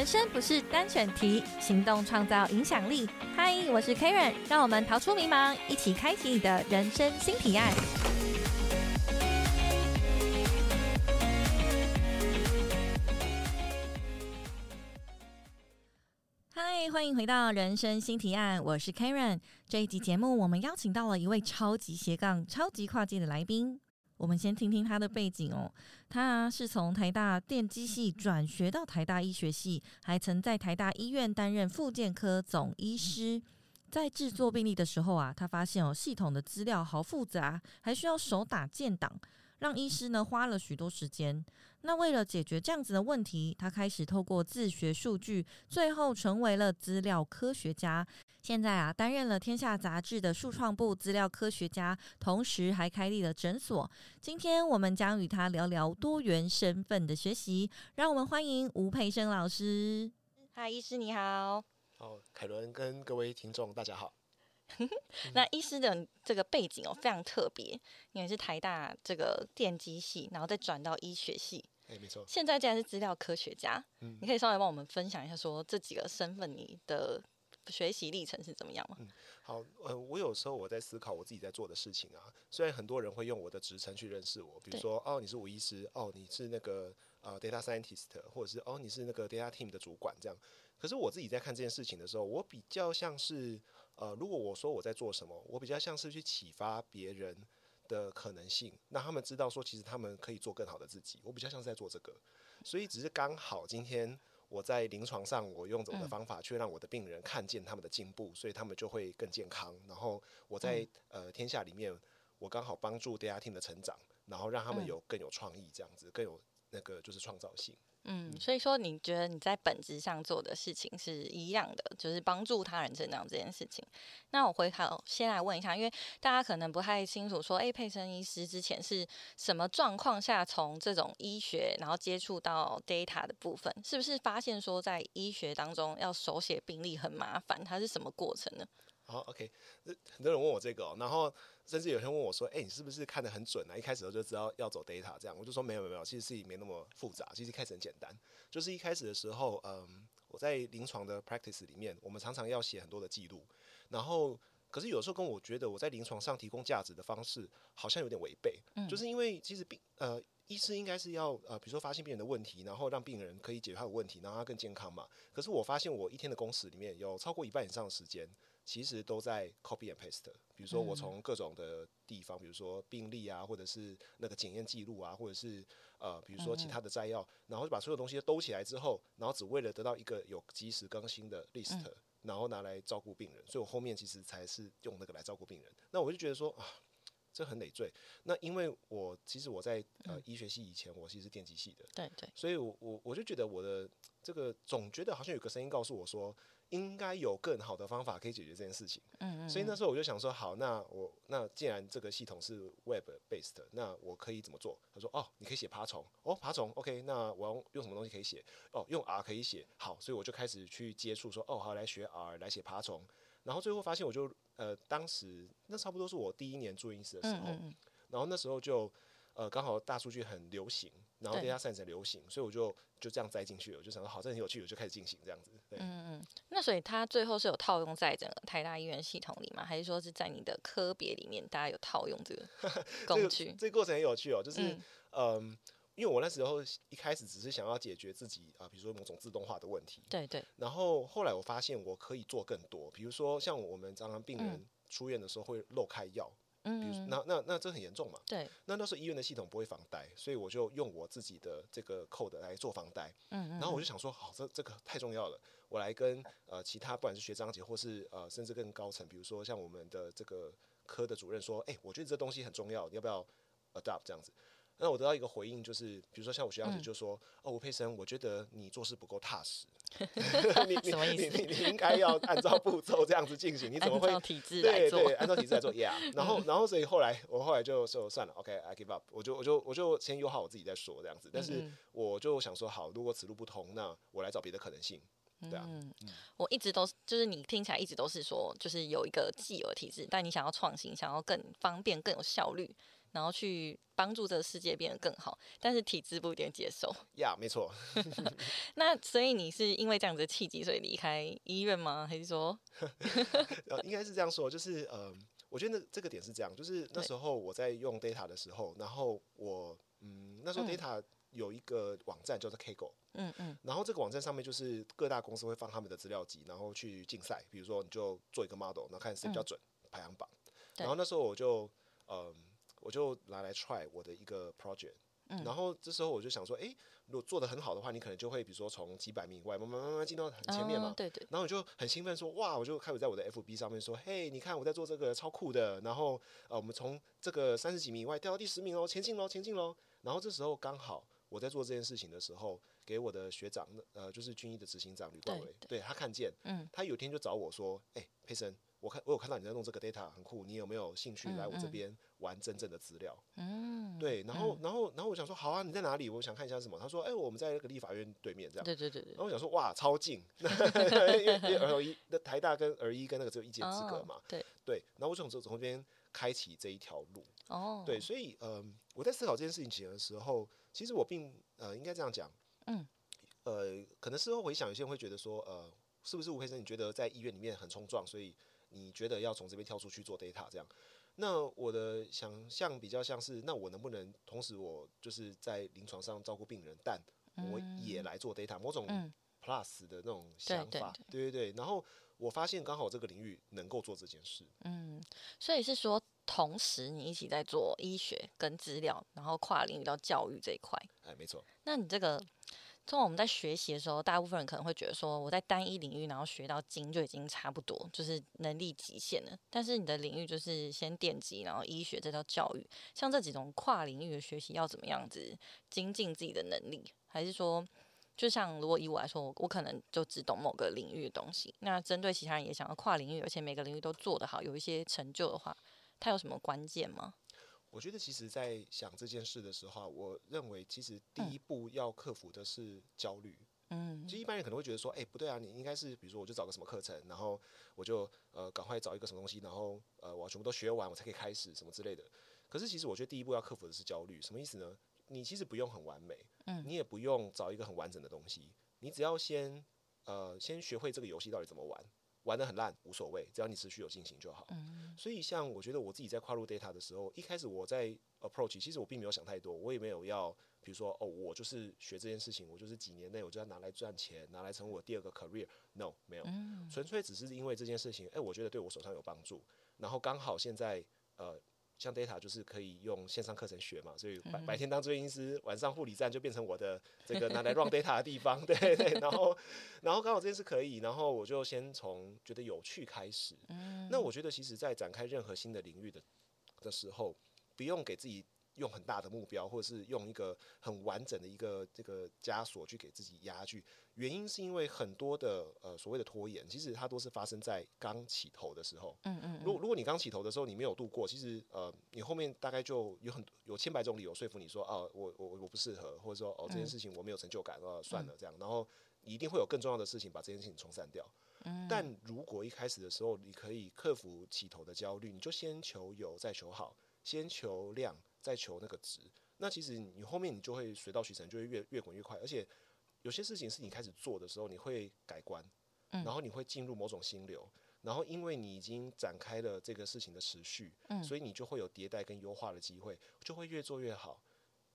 人生不是单选题，行动创造影响力。嗨，我是 Karen，让我们逃出迷茫，一起开启你的人生新提案。嗨，欢迎回到人生新提案，我是 Karen。这一集节目，我们邀请到了一位超级斜杠、超级跨界的来宾。我们先听听他的背景哦，他是从台大电机系转学到台大医学系，还曾在台大医院担任复健科总医师。在制作病历的时候啊，他发现哦，系统的资料好复杂，还需要手打建档。让医师呢花了许多时间。那为了解决这样子的问题，他开始透过自学数据，最后成为了资料科学家。现在啊，担任了《天下》杂志的数创部资料科学家，同时还开立了诊所。今天我们将与他聊聊多元身份的学习。让我们欢迎吴培生老师。嗨，医师你好。哦，凯伦跟各位听众大家好。那医师的这个背景哦，非常特别，因为是台大这个电机系，然后再转到医学系。哎，没错。现在既然是资料科学家，嗯，你可以稍微帮我们分享一下，说这几个身份你的学习历程是怎么样吗？嗯，好，呃，我有时候我在思考我自己在做的事情啊。虽然很多人会用我的职称去认识我，比如说哦，你是吴医师，哦，你是那个呃 data scientist，或者是哦，你是那个 data team 的主管这样。可是我自己在看这件事情的时候，我比较像是。呃，如果我说我在做什么，我比较像是去启发别人的可能性，让他们知道说，其实他们可以做更好的自己。我比较像是在做这个，所以只是刚好今天我在临床上，我用我的方法，去让我的病人看见他们的进步，所以他们就会更健康。然后我在呃天下里面，我刚好帮助 data team 的成长，然后让他们有更有创意，这样子更有那个就是创造性。嗯，所以说你觉得你在本质上做的事情是一样的，就是帮助他人成长这件事情。那我回头先来问一下，因为大家可能不太清楚，说哎，佩森医师之前是什么状况下从这种医学，然后接触到 data 的部分，是不是发现说在医学当中要手写病历很麻烦？它是什么过程呢？好，OK，很多人问我这个，然后甚至有人问我说：“哎，你是不是看得很准啊？一开始就知道要走 data 这样？”我就说：“没有，没有没有，其实事情没那么复杂。其实一开始很简单，就是一开始的时候，嗯，我在临床的 practice 里面，我们常常要写很多的记录，然后可是有时候跟我觉得我在临床上提供价值的方式好像有点违背，嗯就是因为其实病呃。”医师应该是要呃，比如说发现病人的问题，然后让病人可以解决他的问题，让他更健康嘛。可是我发现我一天的工时里面有超过一半以上的时间，其实都在 copy and paste。比如说我从各种的地方，比如说病例啊，或者是那个检验记录啊，或者是呃，比如说其他的摘要，然后就把所有东西都兜起来之后，然后只为了得到一个有及时更新的 list，然后拿来照顾病人。所以我后面其实才是用那个来照顾病人。那我就觉得说啊。这很累赘。那因为我其实我在呃医学系以前，我其实是电机系的。对对。所以我我我就觉得我的这个总觉得好像有个声音告诉我说，应该有更好的方法可以解决这件事情。嗯嗯。所以那时候我就想说，好，那我那既然这个系统是 Web based，那我可以怎么做？他说，哦，你可以写爬虫。哦，爬虫，OK，那我要用什么东西可以写？哦，用 R 可以写。好，所以我就开始去接触，说，哦，好，来学 R 来写爬虫。然后最后发现，我就呃，当时那差不多是我第一年做医师的时候，然后那时候就呃，刚好大数据很流行，然后 data science 很流行，所以我就就这样栽进去了，我就想说好，这很有趣，我就开始进行这样子。嗯嗯，那所以它最后是有套用在整个台大医院系统里吗？还是说是在你的科别里面，大家有套用这个 工具？这个过程很有趣哦，就是嗯。因为我那时候一开始只是想要解决自己啊，比如说某种自动化的问题。对对。然后后来我发现我可以做更多，比如说像我们常常病人出院的时候会漏开药，嗯，比如那那那这很严重嘛。对。那那时候医院的系统不会防呆，所以我就用我自己的这个 code 来做防呆。嗯嗯。然后我就想说，好，这这个太重要了，我来跟呃其他不管是学长姐或是呃甚至更高层，比如说像我们的这个科的主任说，哎，我觉得这东西很重要，你要不要 adopt 这样子？那我得到一个回应，就是比如说像我学长姐就说：“哦，吴佩生，我觉得你做事不够踏实。你你你？你你应该要按照步骤这样子进行。你怎么会体制来做？按照体制来做，Yeah。然后然后所以后来我后来就说算了，OK，I give up。我就我就我就先优好我自己再说这样子。但是我就想说，好，如果此路不通，那我来找别的可能性。对啊，我一直都是就是你听起来一直都是说，就是有一个既有体制，但你想要创新，想要更方便、更有效率。然后去帮助这个世界变得更好，但是体制不一定接受。呀，没错。那所以你是因为这样子的契机，所以离开医院吗？还是说？呃，应该是这样说，就是呃，我觉得这个点是这样，就是那时候我在用 data 的时候，然后我嗯，那时候 data 有一个网站叫做 Kaggle，嗯嗯，然后这个网站上面就是各大公司会放他们的资料集，然后去竞赛，比如说你就做一个 model，然后看谁比较准，排行榜。然后那时候我就嗯，我就拿来 try 我的一个 project，然后这时候我就想说，哎。如果做的很好的话，你可能就会比如说从几百名以外慢慢慢慢进到很前面嘛。对对。然后我就很兴奋说哇，我就开始在我的 FB 上面说，嘿，你看我在做这个超酷的。然后呃，我们从这个三十几名以外掉到第十名喽，前进喽，前进喽。然后这时候刚好我在做这件事情的时候，给我的学长呃，就是军医的执行长吕冠伟，对他看见，嗯，他有天就找我说，哎，佩森。我看我有看到你在弄这个 data 很酷，你有没有兴趣来我这边玩真正的资料？嗯，对，然后然后然后我想说好啊，你在哪里？我想看一下什么？他说，哎，我们在那个立法院对面这样。对对对对。然后我想说，哇，超近，因为因为二一那台大跟二一跟那个只有一街之隔嘛。对对。然后我就从从这边开启这一条路。哦。对，所以嗯，我在思考这件事情的时候，其实我并呃应该这样讲，嗯，呃，可能事后回想，有些人会觉得说，呃，是不是吴培生？你觉得在医院里面很冲撞，所以？你觉得要从这边跳出去做 data 这样？那我的想象比较像是，那我能不能同时我就是在临床上照顾病人，但我也来做 data，某种 plus 的那种想法，对对对。然后我发现刚好这个领域能够做这件事。嗯，所以是说同时你一起在做医学跟资料，然后跨领域到教育这一块。哎，没错。那你这个。通常我们在学习的时候，大部分人可能会觉得说，我在单一领域然后学到精就已经差不多，就是能力极限了。但是你的领域就是先电机，然后医学，再到教育。像这几种跨领域的学习，要怎么样子精进自己的能力？还是说，就像如果以我来说，我我可能就只懂某个领域的东西。那针对其他人也想要跨领域，而且每个领域都做得好，有一些成就的话，它有什么关键吗？我觉得其实，在想这件事的时候，我认为其实第一步要克服的是焦虑。嗯，其实一般人可能会觉得说，哎，不对啊，你应该是比如说，我就找个什么课程，然后我就呃赶快找一个什么东西，然后呃我全部都学完，我才可以开始什么之类的。可是其实我觉得第一步要克服的是焦虑，什么意思呢？你其实不用很完美，嗯，你也不用找一个很完整的东西，你只要先呃先学会这个游戏到底怎么玩。玩的很烂无所谓，只要你持续有进行就好。嗯，所以像我觉得我自己在跨入 data 的时候，一开始我在 approach，其实我并没有想太多，我也没有要，比如说哦，我就是学这件事情，我就是几年内我就要拿来赚钱，拿来成为我第二个 career，no，没有，纯粹只是因为这件事情，哎，我觉得对我手上有帮助，然后刚好现在呃。像 data 就是可以用线上课程学嘛，所以白白天当作业师，晚上护理站就变成我的这个拿来 run data 的地方，对对。然后，然后刚好这件事可以，然后我就先从觉得有趣开始。那我觉得其实，在展开任何新的领域的的时候，不用给自己。用很大的目标，或者是用一个很完整的一个这个枷锁去给自己压去，原因是因为很多的呃所谓的拖延，其实它都是发生在刚起头的时候。嗯嗯。如如果你刚起头的时候你没有度过，其实呃你后面大概就有很有千百种理由说服你说哦我我我不适合，或者说哦这件事情我没有成就感，呃算了这样，然后一定会有更重要的事情把这件事情冲散掉。嗯。但如果一开始的时候你可以克服起头的焦虑，你就先求有再求好，先求量。在求那个值，那其实你后面你就会水到渠成，就会越越滚越快。而且有些事情是你开始做的时候，你会改观，然后你会进入某种心流，然后因为你已经展开了这个事情的持续，所以你就会有迭代跟优化的机会，就会越做越好。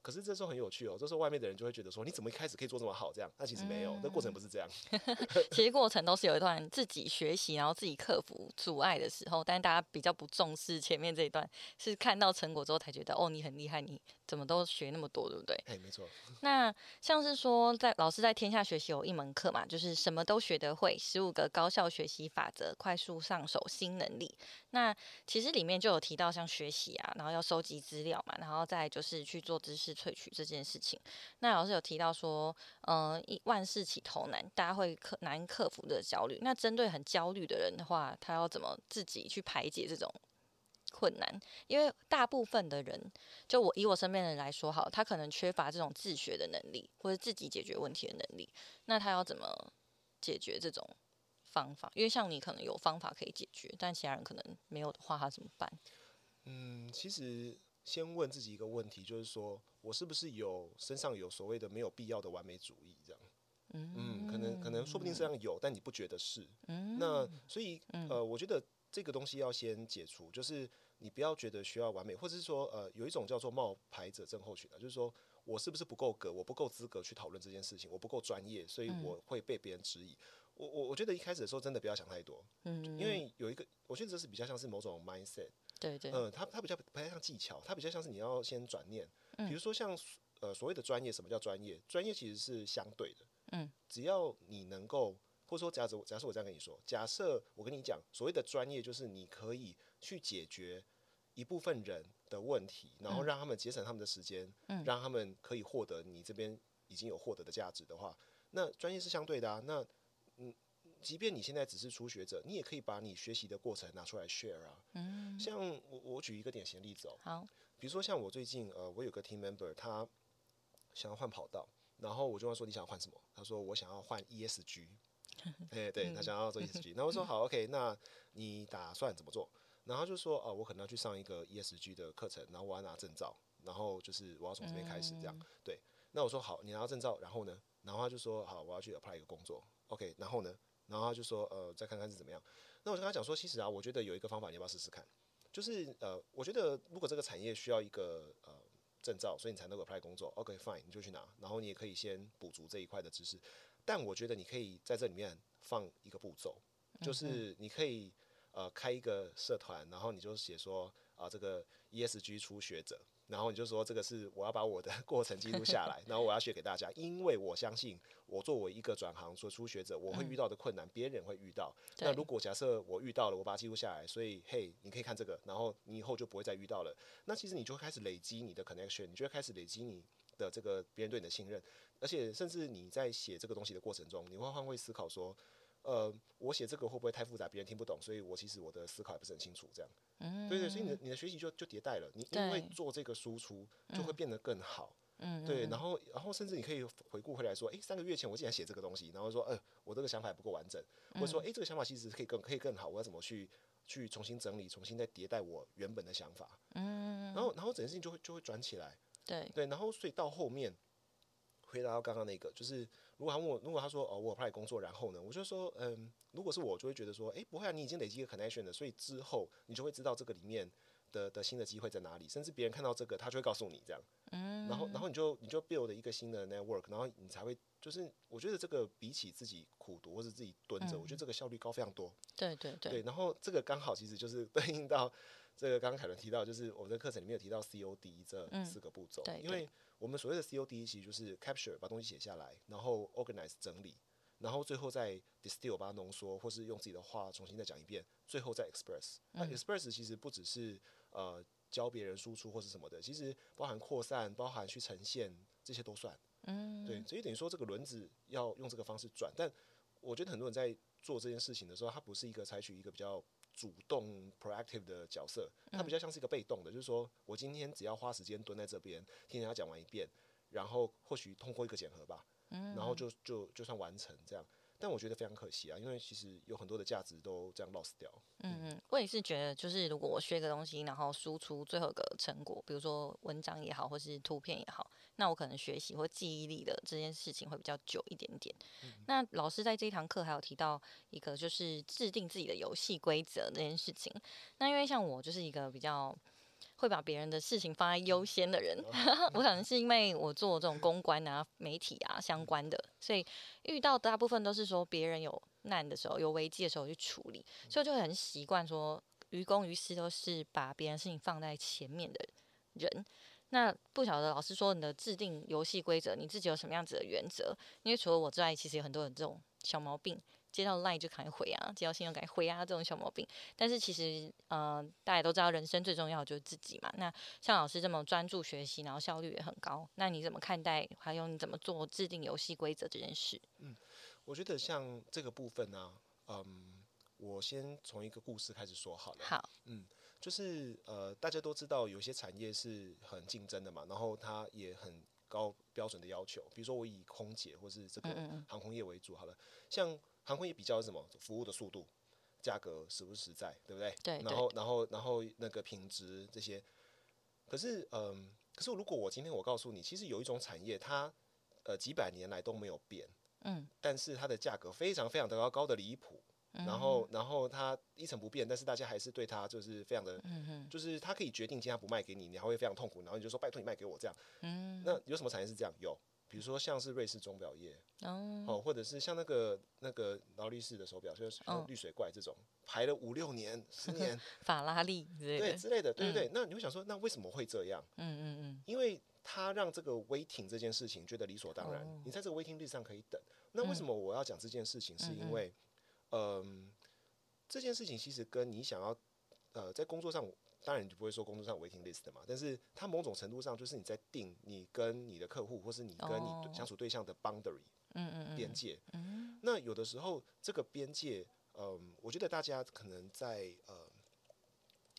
可是这时候很有趣哦，这时候外面的人就会觉得说，你怎么一开始可以做这么好？这样，那其实没有，那过程不是这样。其实过程都是有一段自己学习，然后自己克服阻碍的时候，但是大家比较不重视前面这一段，是看到成果之后才觉得，哦，你很厉害，你。怎么都学那么多，对不对？哎，没错。那像是说，在老师在天下学习有一门课嘛，就是什么都学得会，十五个高效学习法则，快速上手新能力。那其实里面就有提到像学习啊，然后要收集资料嘛，然后再就是去做知识萃取这件事情。那老师有提到说，嗯，一万事起头难，大家会克难克服的焦虑。那针对很焦虑的人的话，他要怎么自己去排解这种？困难，因为大部分的人，就我以我身边的人来说，好，他可能缺乏这种自学的能力，或者自己解决问题的能力。那他要怎么解决这种方法？因为像你可能有方法可以解决，但其他人可能没有的话，他怎么办？嗯，其实先问自己一个问题，就是说我是不是有身上有所谓的没有必要的完美主义这样。嗯，可能可能说不定身上有，但你不觉得是？嗯，那所以呃，我觉得这个东西要先解除，就是你不要觉得需要完美，或者是说呃，有一种叫做冒牌者症候群的，就是说我是不是不够格，我不够资格去讨论这件事情，我不够专业，所以我会被别人质疑。我我我觉得一开始的时候真的不要想太多，嗯，因为有一个，我觉得这是比较像是某种 mindset，对对，嗯，它它比较不太像技巧，它比较像是你要先转念，比如说像呃所谓的专业，什么叫专业？专业其实是相对的。嗯，只要你能够，或者说，假设假设我这样跟你说，假设我跟你讲，所谓的专业就是你可以去解决一部分人的问题，然后让他们节省他们的时间，嗯，让他们可以获得你这边已经有获得的价值的话，那专业是相对的啊。那嗯，即便你现在只是初学者，你也可以把你学习的过程拿出来 share 啊。嗯，像我我举一个典型例子哦，好，比如说像我最近呃，我有个 team member，他想要换跑道。然后我就问说：“你想要换什么？”他说：“我想要换 ESG。”哎，对他想要做 ESG。那我说：“好，OK，那你打算怎么做？”然后就说：“哦，我可能要去上一个 ESG 的课程，然后我要拿证照，然后就是我要从这边开始这样。”对。那我说：“好，你拿到证照，然后呢？”然后他就说：“好，我要去 apply 一个工作。”OK，然后呢？然后他就说：“呃，再看看是怎么样。”那我就跟他讲说：“其实啊，我觉得有一个方法，你要不要试试看？就是呃，我觉得如果这个产业需要一个呃。”证照，所以你才能够 apply 工作。OK，fine，你就去拿，然后你也可以先补足这一块的知识。但我觉得你可以在这里面放一个步骤，就是你可以呃开一个社团，然后你就写说啊这个 ESG 初学者。然后你就说这个是我要把我的 过程记录下来，然后我要学给大家，因为我相信我作为一个转行做初学者，我会遇到的困难，别人会遇到。那如果假设我遇到了，我把它记录下来，所以嘿，你可以看这个，然后你以后就不会再遇到了。那其实你就开始累积你的 connection，你就会开始累积你的这个别人对你的信任，而且甚至你在写这个东西的过程中，你会换位思考说。呃，我写这个会不会太复杂，别人听不懂？所以我其实我的思考也不是很清楚，这样。嗯，对对，所以你的你的学习就就迭代了，你因为做这个输出就会变得更好。嗯，对，然后然后甚至你可以回顾回来说，哎，三个月前我竟然写这个东西，然后说，呃，我这个想法还不够完整，或者说，哎，这个想法其实可以更可以更好，我要怎么去去重新整理，重新再迭代我原本的想法。嗯，然后然后整件事情就会就会转起来。对对，然后所以到后面回答到刚刚那个就是。如果他问我，如果他说哦，我 apply 工作，然后呢，我就说，嗯，如果是我，就会觉得说，哎，不会啊，你已经累积一个 connection 了，所以之后你就会知道这个里面的的新的机会在哪里，甚至别人看到这个，他就会告诉你这样，嗯，然后然后你就你就 build 一个新的 network，然后你才会，就是我觉得这个比起自己苦读或者自己蹲着，我觉得这个效率高非常多，对对对，对，然后这个刚好其实就是对应到这个刚刚凯伦提到，就是我们的课程里面有提到 COD 这四个步骤，对，因为。我们所谓的 COD 其实就是 capture 把东西写下来，然后 organize 整理，然后最后再 distill 把它浓缩，或是用自己的话重新再讲一遍，最后再 express。那 express 其实不只是呃教别人输出或是什么的，其实包含扩散，包含去呈现，这些都算。嗯，对，所以等于说这个轮子要用这个方式转，但我觉得很多人在做这件事情的时候，他不是一个采取一个比较。主动 proactive 的角色，它比较像是一个被动的，就是说我今天只要花时间蹲在这边听人家讲完一遍，然后或许通过一个检核吧，然后就就就算完成这样。但我觉得非常可惜啊，因为其实有很多的价值都这样 lost 掉。嗯嗯，我也是觉得，就是如果我学一个东西，然后输出最后一个成果，比如说文章也好，或是图片也好，那我可能学习或记忆力的这件事情会比较久一点点。那老师在这一堂课还有提到一个，就是制定自己的游戏规则这件事情。那因为像我就是一个比较。会把别人的事情放在优先的人，我可能是因为我做这种公关啊、媒体啊相关的，所以遇到大部分都是说别人有难的时候、有危机的时候去处理，所以就很习惯说于公于私都是把别人事情放在前面的人。那不晓得老师说你的制定游戏规则，你自己有什么样子的原则？因为除了我之外，其实有很多人这种小毛病。接到 line 就赶快回啊，接到信用赶快回啊，这种小毛病。但是其实，呃，大家都知道，人生最重要的就是自己嘛。那像老师这么专注学习，然后效率也很高，那你怎么看待？还有你怎么做制定游戏规则这件事？嗯，我觉得像这个部分呢，嗯，我先从一个故事开始说好了。好，嗯，就是呃，大家都知道有些产业是很竞争的嘛，然后它也很高标准的要求。比如说我以空姐或是这个航空业为主，好了，像。航空业比较什么？服务的速度、价格实不实在，对不对？对。然后，然后，然后那个品质这些，可是嗯，可是如果我今天我告诉你，其实有一种产业，它呃几百年来都没有变，嗯，但是它的价格非常非常的高，高的离谱。嗯然后，然后它一成不变，但是大家还是对它就是非常的，嗯就是它可以决定今天不卖给你，你还会非常痛苦，然后你就说拜托你卖给我这样。嗯，那有什么产业是这样？有，比如说像是瑞士钟表业，哦，哦，或者是像那个那个劳力士的手表，就是绿水怪这种，排了五六年、十年，法拉利之类的，对之类的，对对对。那你会想说，那为什么会这样？嗯嗯嗯，因为他让这个 waiting 这件事情觉得理所当然，哦你在这个 waiting list 上可以等。那为什么我要讲这件事情？是因为，嗯、这件事情其实跟你想要，呃，在工作上，当然你就不会说工作上 waiting list 嘛，但是它某种程度上就是你在定你跟你的客户，或是你跟你相处对象的 boundary 嗯嗯嗯，边界。嗯那有的时候这个边界，嗯，我觉得大家可能在呃，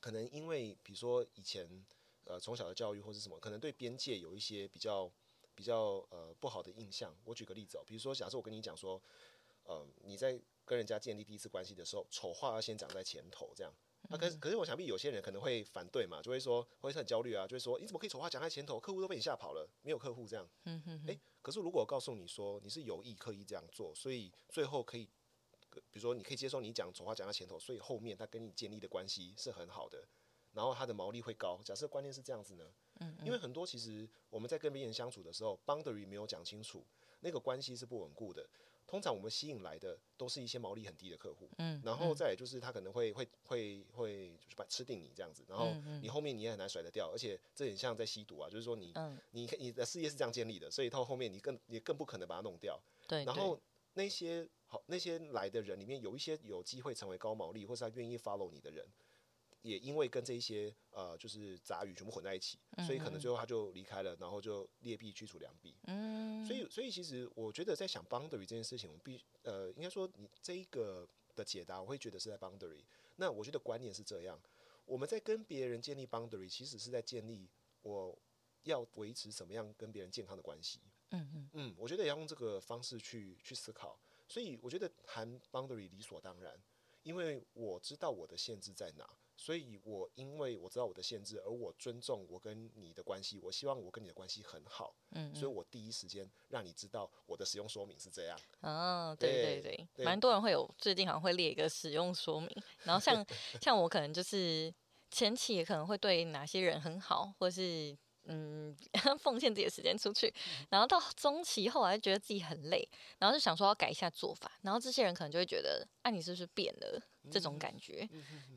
可能因为比如说以前呃从小的教育或是什么，可能对边界有一些比较比较呃不好的印象。我举个例子哦，比如说假设我跟你讲说，呃，你在跟人家建立第一次关系的时候，丑话要先讲在前头，这样。啊，可是可是我想必有些人可能会反对嘛，就会说会很焦虑啊，就会说你怎么可以丑话讲在前头？客户都被你吓跑了，没有客户这样。嗯嗯诶，可是如果我告诉你说你是有意刻意这样做，所以最后可以，呃比如说你可以接受你讲丑话讲在前头，所以后面他跟你建立的关系是很好的，然后他的毛利会高。假设观念是这样子呢？嗯因为很多其实我们在跟别人相处的时候，boundary 没有讲清楚，那个关系是不稳固的。通常我们吸引来的都是一些毛利很低的客户，嗯，然后再来就是他可能会会会会就是把吃定你这样子，然后嗯你后面你也很难甩得掉，而且这很像在吸毒啊，就是说你嗯，你你的事业是这样建立的，所以到后面你更你更不可能把它弄掉。对，对然后那些好那些来的人里面有一些有机会成为高毛利，或是他愿意 follow 你的人，也因为跟这一些呃就是杂鱼全部混在一起，所以可能最后他就离开了，然后就劣币驱逐良币。嗯，所以所以其实我觉得在想 boundary 这件事情，我们必呃应该说你这一个的解答，我会觉得是在 boundary。那我觉得观念是这样，我们在跟别人建立 boundary，其实是在建立我要维持什么样跟别人健康的关系。嗯嗯嗯，我觉得也要用这个方式去去思考。所以我觉得谈 boundary 理所当然，因为我知道我的限制在哪，所以我因为我知道我的限制，而我尊重我跟你的关系，我希望我跟你的关系很好，嗯所以我第一时间让你知道我的使用说明是这样。哦，对对对对，对蛮多人会有，最近好像会列一个使用说明，然后像 像我可能就是前期也可能会对哪些人很好，或是嗯 奉献自己的时间出去，然后到中期后来觉得自己很累，然后就想说要改一下做法，然后这些人可能就会觉得，啊你是不是变了这种感觉？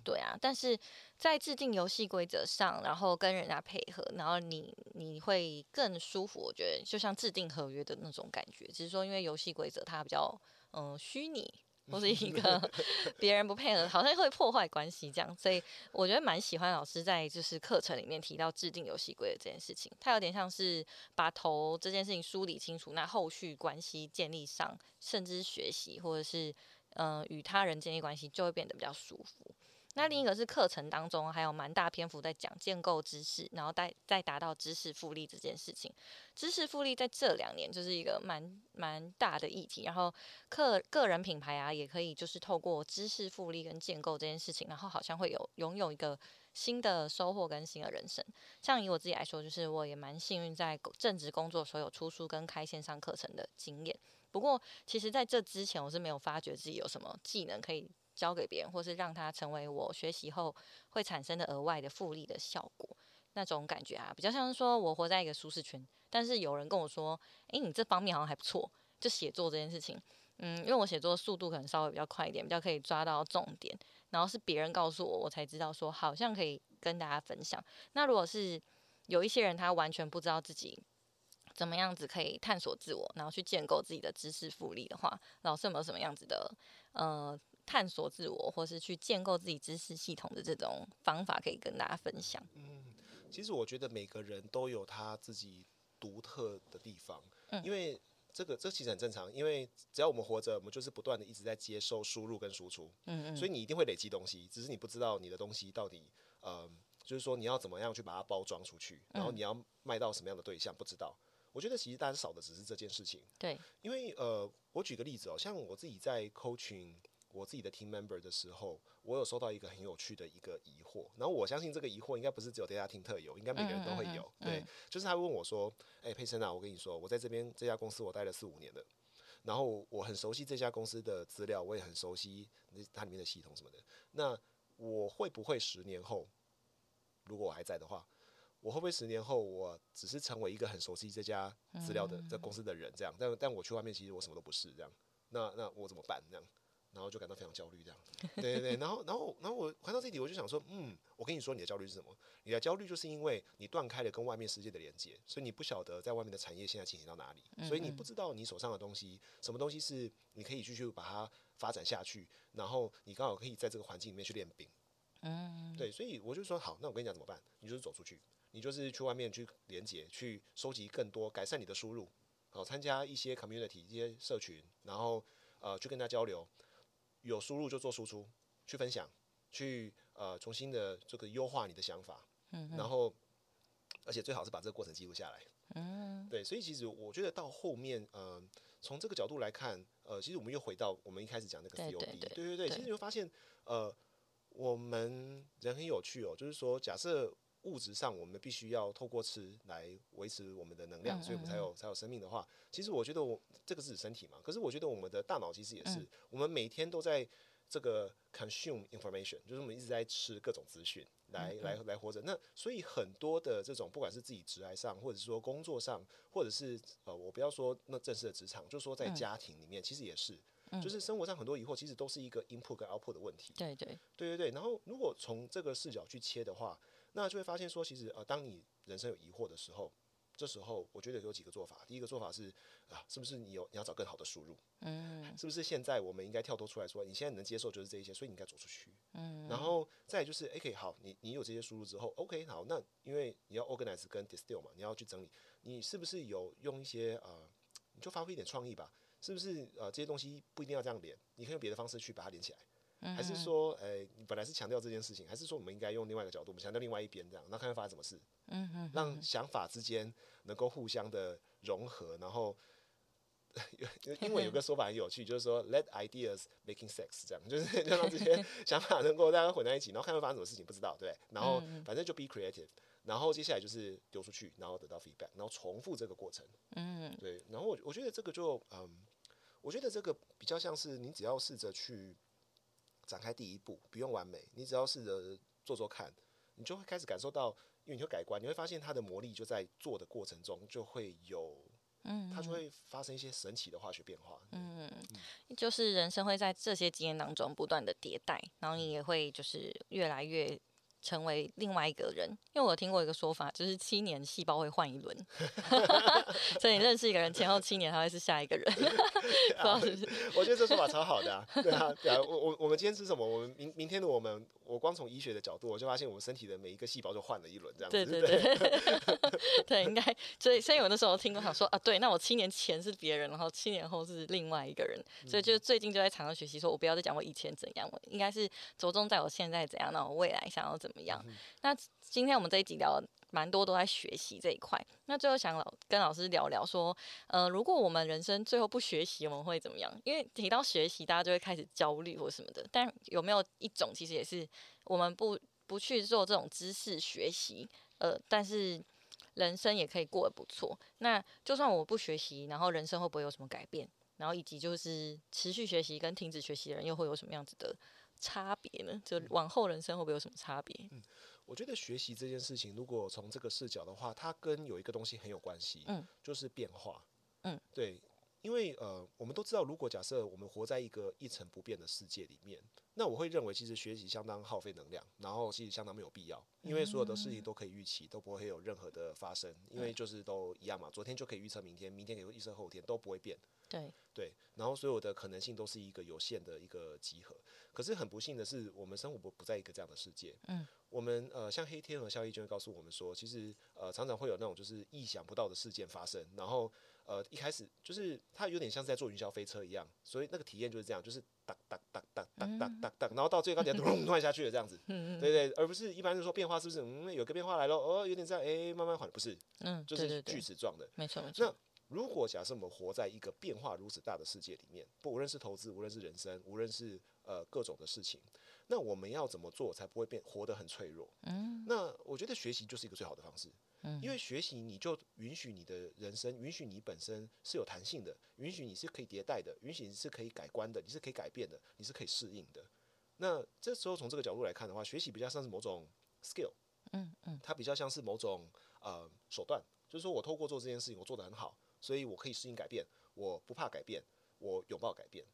对啊，但是在制定游戏规则上，然后跟人家配合，然后你你会更舒服。我觉得就像制定合约的那种感觉，只是说因为游戏规则它比较嗯、呃虚拟，或是一个 别人不配合，好像会破坏关系这样。所以我觉得蛮喜欢老师在就是课程里面提到制定游戏规则这件事情，它有点像是把头这件事情梳理清楚，那后续关系建立上，甚至学习或者是嗯与他人建立关系就会变得比较舒服。那另一个是课程当中还有蛮大篇幅在讲建构知识，然后再再达到知识复利这件事情。知识复利在这两年就是一个蛮蛮大的议题，然后个个人品牌啊也可以就是透过知识复利跟建构这件事情，然后好像会有拥有一个新的收获跟新的人生。像以我自己来说，就是我也蛮幸运在正职工作的时候有出书跟开线上课程的经验。不过，其实在这之前，我是没有发觉自己有什么技能可以交给别人，或是让他成为我学习后会产生的额外的复利的效果。那种感觉啊，比较像是说我活在一个舒适圈，但是有人跟我说：“诶，你这方面好像还不错，就写作这件事情。”嗯，因为我写作速度可能稍微比较快一点，比较可以抓到重点。然后是别人告诉我，我才知道说好像可以跟大家分享。那如果是有一些人他完全不知道自己怎么样子可以探索自我，然后去建构自己的知识复利的话，老师有没有什么样子的呃探索自我，或是去建构自己知识系统的这种方法可以跟大家分享？嗯其实我觉得每个人都有他自己独特的地方，嗯因为这个这其实很正常，因为只要我们活着，我们就是不断的一直在接受输入跟输出，嗯嗯，所以你一定会累积东西，只是你不知道你的东西到底，呃，就是说你要怎么样去把它包装出去，然后嗯你要卖到什么样的对象，不知道。我觉得其实大家少的只是这件事情，对，因为呃，我举个例子哦，像我自己在 coaching 我自己的 team member 的时候，我有收到一个很有趣的一个疑惑，然后我相信这个疑惑应该不是只有 data team 特有，应该每个人都会有。对，就是他问我说：“哎，佩森啊，我跟你说，我在这边这家公司我待了四五年了，然后我很熟悉这家公司的资料，我也很熟悉那它里面的系统什么的。那我会不会十年后，如果我还在的话？”我会不会十年后，我只是成为一个很熟悉这家资料的这公司的人，这样？但但我去外面，其实我什么都不是，这样。那那我怎么办？这样，然后就感到非常焦虑，这样。对对对。然后然后然后我回到这里，我就想说，嗯，我跟你说，你的焦虑是什么？你的焦虑就是因为你断开了跟外面世界的连接，所以你不晓得在外面的产业现在进行到哪里，所以你不知道你手上的东西，什么东西是你可以继续把它发展下去，然后你刚好可以在这个环境里面去练兵。嗯。对，所以我就说，好，那我跟你讲怎么办？你就是走出去。你就是去外面去连接，去收集更多，改善你的输入，好，参加一些 community 一些社群，然后呃去跟他交流，有输入就做输出，去分享，去呃重新的这个优化你的想法，嗯，然后而且最好是把这个过程记录下来，嗯，对，所以其实我觉得到后面，呃，从这个角度来看，呃，其实我们又回到我们一开始讲那个 COD，对对对，其实你会发现，呃，我们人很有趣哦，就是说假设。物质上，我们必须要透过吃来维持我们的能量，所以我们才有才有生命的话，其实我觉得我这个是指身体嘛。可是我觉得我们的大脑其实也是，我们每天都在这个 consume information，就是我们一直在吃各种资讯来来来活着。那所以很多的这种，不管是自己职业上，或者是说工作上，或者是呃，我不要说那正式的职场，就说在家庭里面，其实也是，就是生活上很多疑惑，其实都是一个 input 跟 output 的问题。对对对对对。然后如果从这个视角去切的话。那就会发现说，其实呃，当你人生有疑惑的时候，这时候我觉得有几个做法。第一个做法是啊，是不是你有你要找更好的输入？嗯，是不是现在我们应该跳脱出来说，你现在能接受就是这一些，所以你应该走出去。嗯，然后再就是，OK，好，你你有这些输入之后，OK，好，那因为你要 organize 跟 distill 嘛，你要去整理，你是不是有用一些呃，你就发挥一点创意吧？是不是呃，这些东西不一定要这样连，你可以用别的方式去把它连起来。还是说，诶，你本来是强调这件事情，还是说我们应该用另外一个角度，我们强调另外一边这样，那看看发生什么事，嗯嗯，让想法之间能够互相的融合，然后，英文有个说法很有趣，就是说 let ideas making sex，这样，就是就让这些想法能够大家混在一起，然后看会发生什么事情，不知道，对，然后反正就 be creative，然后接下来就是丢出去，然后得到 feedback，然后重复这个过程，嗯，对，然后我我觉得这个就，嗯，我觉得这个比较像是你只要试着去。展开第一步不用完美，你只要试着做做看，你就会开始感受到，因为你会改观，你会发现它的魔力就在做的过程中就会有，嗯，它就会发生一些神奇的化学变化。嗯，就是人生会在这些经验当中不断的迭代，然后你也会就是越来越。成为另外一个人，因为我听过一个说法，就是七年细胞会换一轮，所以你认识一个人前后七年，他会是下一个人。我觉得这说法超好的，啊对啊，对啊。我我我们今天吃什么？我们明明天的我们，我光从医学的角度，我就发现我们身体的每一个细胞就换了一轮，这样子。对对对，对，应该。所以所以我那时候听过想说啊，对，那我七年前是别人，然后七年后是另外一个人，所以就最近就在常常学习，说我不要再讲我以前怎样，我应该是着重在我现在怎样，那我未来想要怎。怎么样？那今天我们这一集聊蛮多都在学习这一块。那最后想老跟老师聊聊说，呃，如果我们人生最后不学习，我们会怎么样？因为提到学习，大家就会开始焦虑或什么的。但有没有一种，其实也是我们不不去做这种知识学习，呃，但是人生也可以过得不错。那就算我不学习，然后人生会不会有什么改变？然后以及就是持续学习跟停止学习的人又会有什么样子的？差别呢？就往后人生会不会有什么差别？嗯，我觉得学习这件事情，如果从这个视角的话，它跟有一个东西很有关系，嗯，就是变化，嗯，对，因为呃，我们都知道，如果假设我们活在一个一成不变的世界里面，那我会认为其实学习相当耗费能量，然后其实相当没有必要，因为所有的事情都可以预期，都不会有任何的发生，因为就是都一样嘛，昨天就可以预测明天，明天可以预测后天，都不会变。对对，然后所有的可能性都是一个有限的一个集合。可是很不幸的是，我们生活不不在一个这样的世界。嗯，我们呃，像黑天鹅效应就会告诉我们说，其实呃，常常会有那种就是意想不到的事件发生。然后呃，一开始就是它有点像是在坐云霄飞车一样，所以那个体验就是这样，就是哒哒哒哒哒哒哒哒，然后到最高点 咚突然下去了这样子。对对，而不是一般是说变化是不是？嗯，有个变化来了，哦，有点这样，哎，慢慢缓，不是，嗯，就是锯齿状的，没错没错。如果假设我们活在一个变化如此大的世界里面，不无论是投资，无论是人生，无论是呃各种的事情，那我们要怎么做才不会变活得很脆弱？嗯那我觉得学习就是一个最好的方式，嗯因为学习你就允许你的人生，允许你本身是有弹性的，允许你是可以迭代的，允许你是可以改观的，你是可以改变的，你是可以适应的。那这时候从这个角度来看的话，学习比较像是某种 skill，嗯嗯它比较像是某种呃手段，就是说我透过做这件事情，我做得很好，所以我可以适应改变，我不怕改变，我拥抱改变。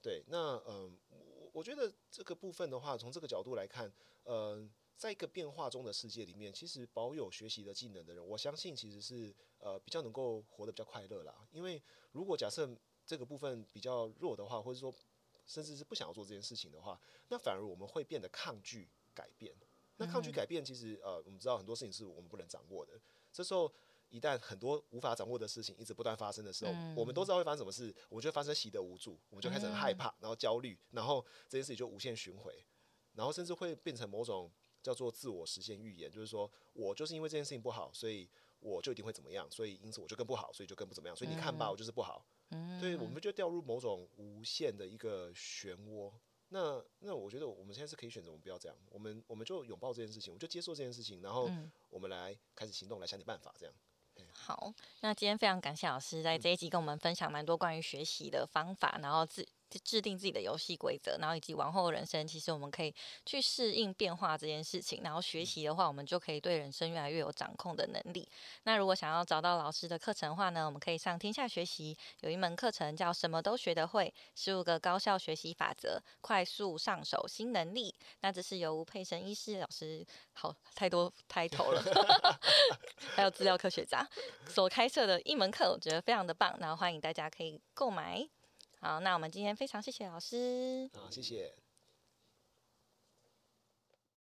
对，那嗯、我我觉得这个部分的话，从这个角度来看，嗯、在一个变化中的世界里面，其实保有学习的技能的人，我相信其实是呃比较能够活得比较快乐啦。因为如果假设这个部分比较弱的话，或者说甚至是不想要做这件事情的话，那反而我们会变得抗拒改变。那抗拒改变，其实呃，我们知道很多事情是我们不能掌握的。这时候，一旦很多无法掌握的事情一直不断发生的时候，我们都知道会发生什么事，我们就会发生习得无助，我们就开始很害怕，然后焦虑，然后这件事情就无限循环，然后甚至会变成某种叫做自我实现预言，就是说我就是因为这件事情不好，所以我就一定会怎么样，所以因此我就更不好，所以就更不怎么样，所以你看吧，我就是不好。嗯对，我们就掉入某种无限的一个漩涡。那那我觉得我们现在是可以选择，我们不要这样，我们我们就拥抱这件事情，我们就接受这件事情，然后嗯我们来开始行动，来想点办法，这样。好，那今天非常感谢老师在这一集跟我们分享蛮多关于学习的方法，然后自制定自己的游戏规则，然后以及往后人生，其实我们可以去适应变化这件事情。然后学习的话，我们就可以对人生越来越有掌控的能力。那如果想要找到老师的课程的话呢，我们可以上天下学习有一门课程叫“什么都学得会：十五个高效学习法则，快速上手新能力”。那这是由吴佩生医师老师，好太多 title 了，还有资料科学家所开设的一门课，我觉得非常的棒，然后欢迎大家可以购买。好，那我们今天非常谢谢老师。好，谢谢。